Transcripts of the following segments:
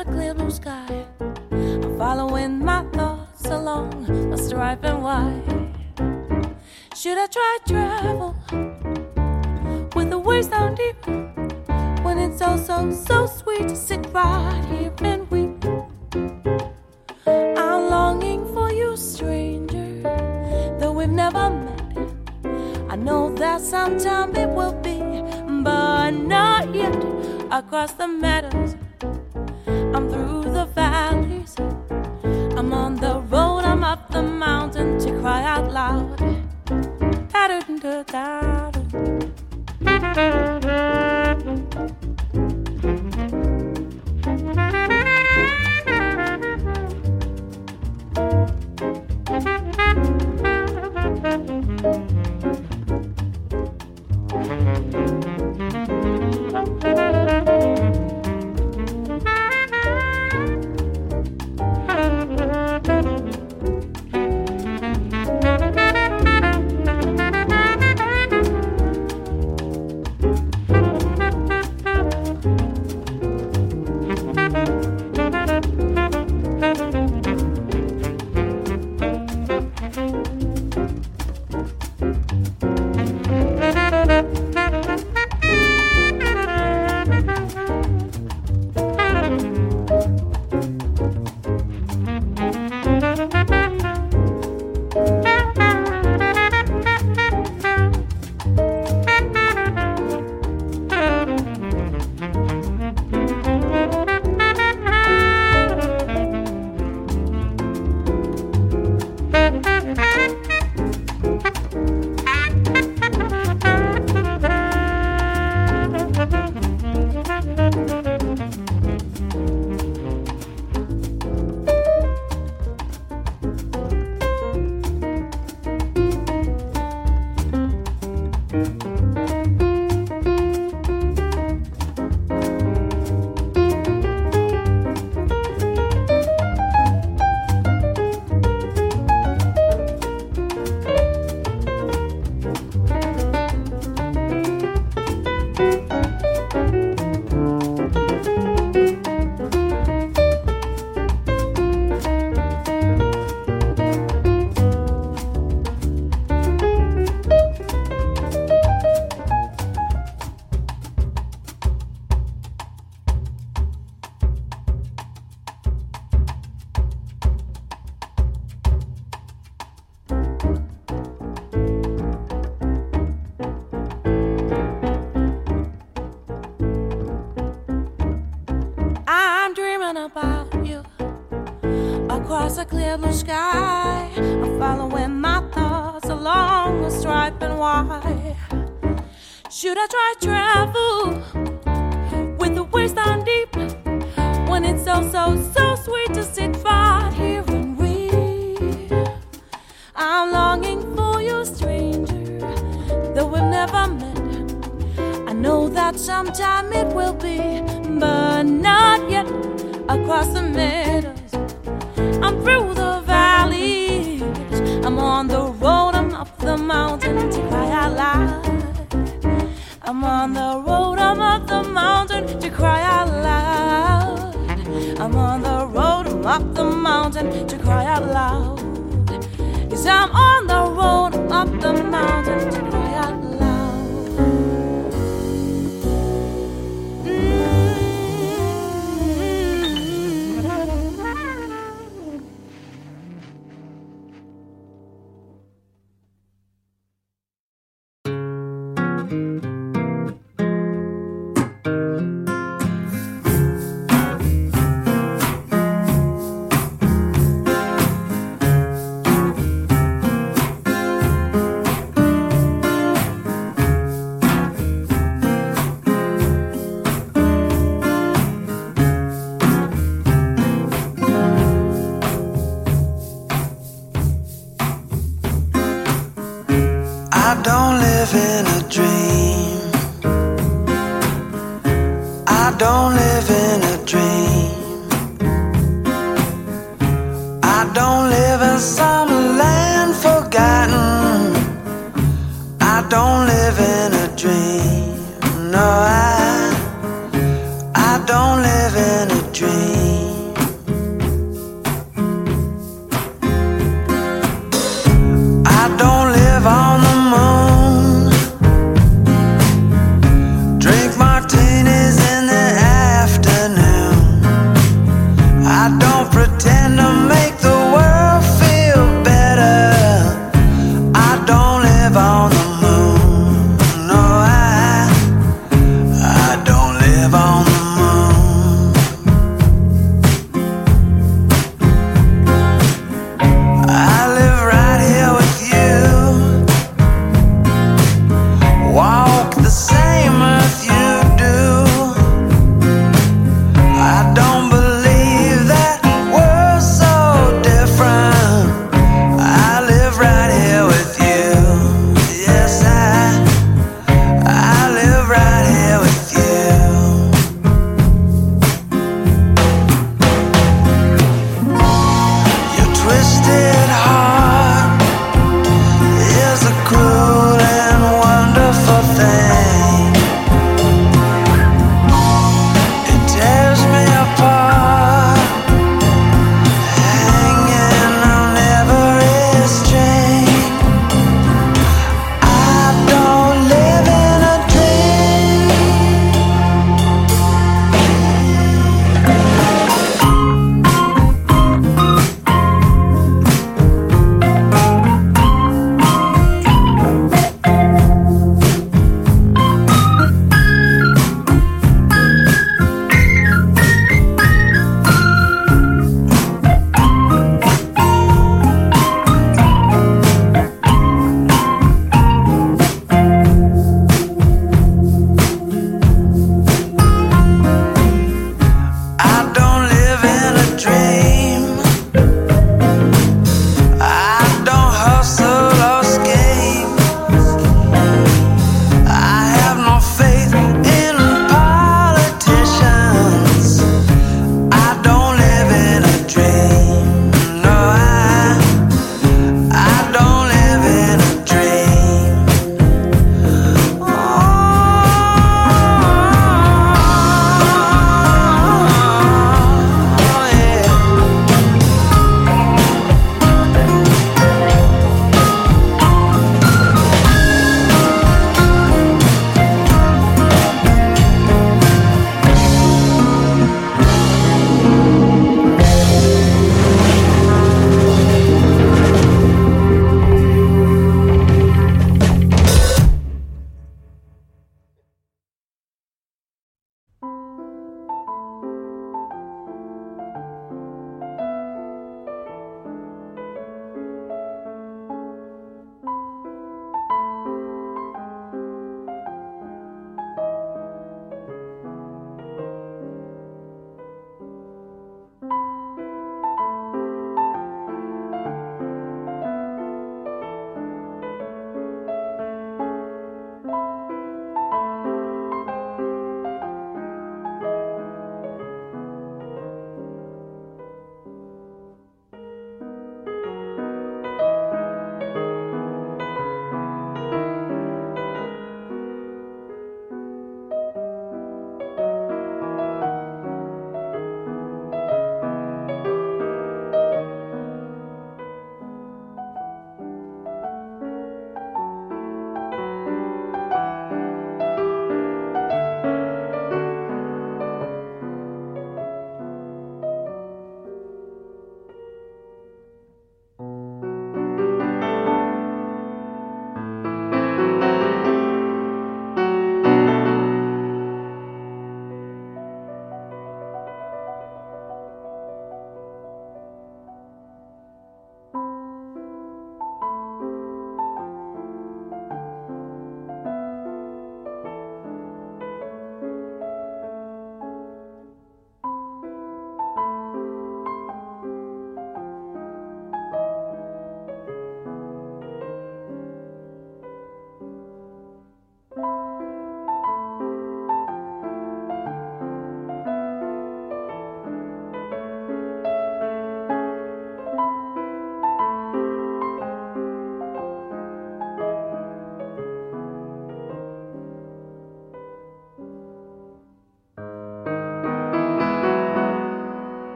a clear blue sky. I'm following my thoughts along a striping wire. Should I try travel with the waves down deep when it's so so so sweet to sit right here and weep? I'm longing for you, stranger, though we've never met. I know that sometime it will be, but not yet. Across the meadows, I'm on the road, I'm up the mountain to cry out loud. I'm on the road, I'm up the mountain to cry out loud. Yes, I'm on the road, I'm up the mountain don't live in some land forgotten. I don't live in a dream. No, I, I don't live in a dream.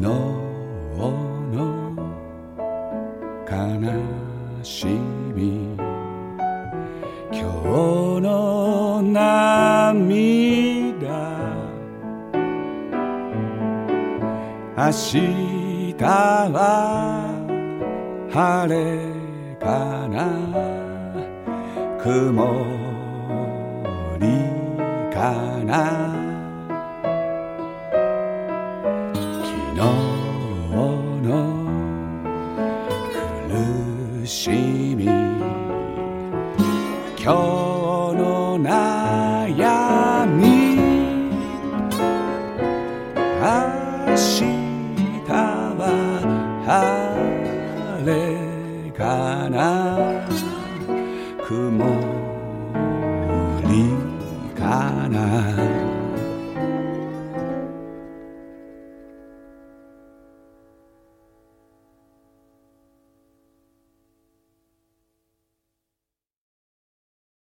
の悲しみ。今日の涙。明日は晴れかな。曇りかな。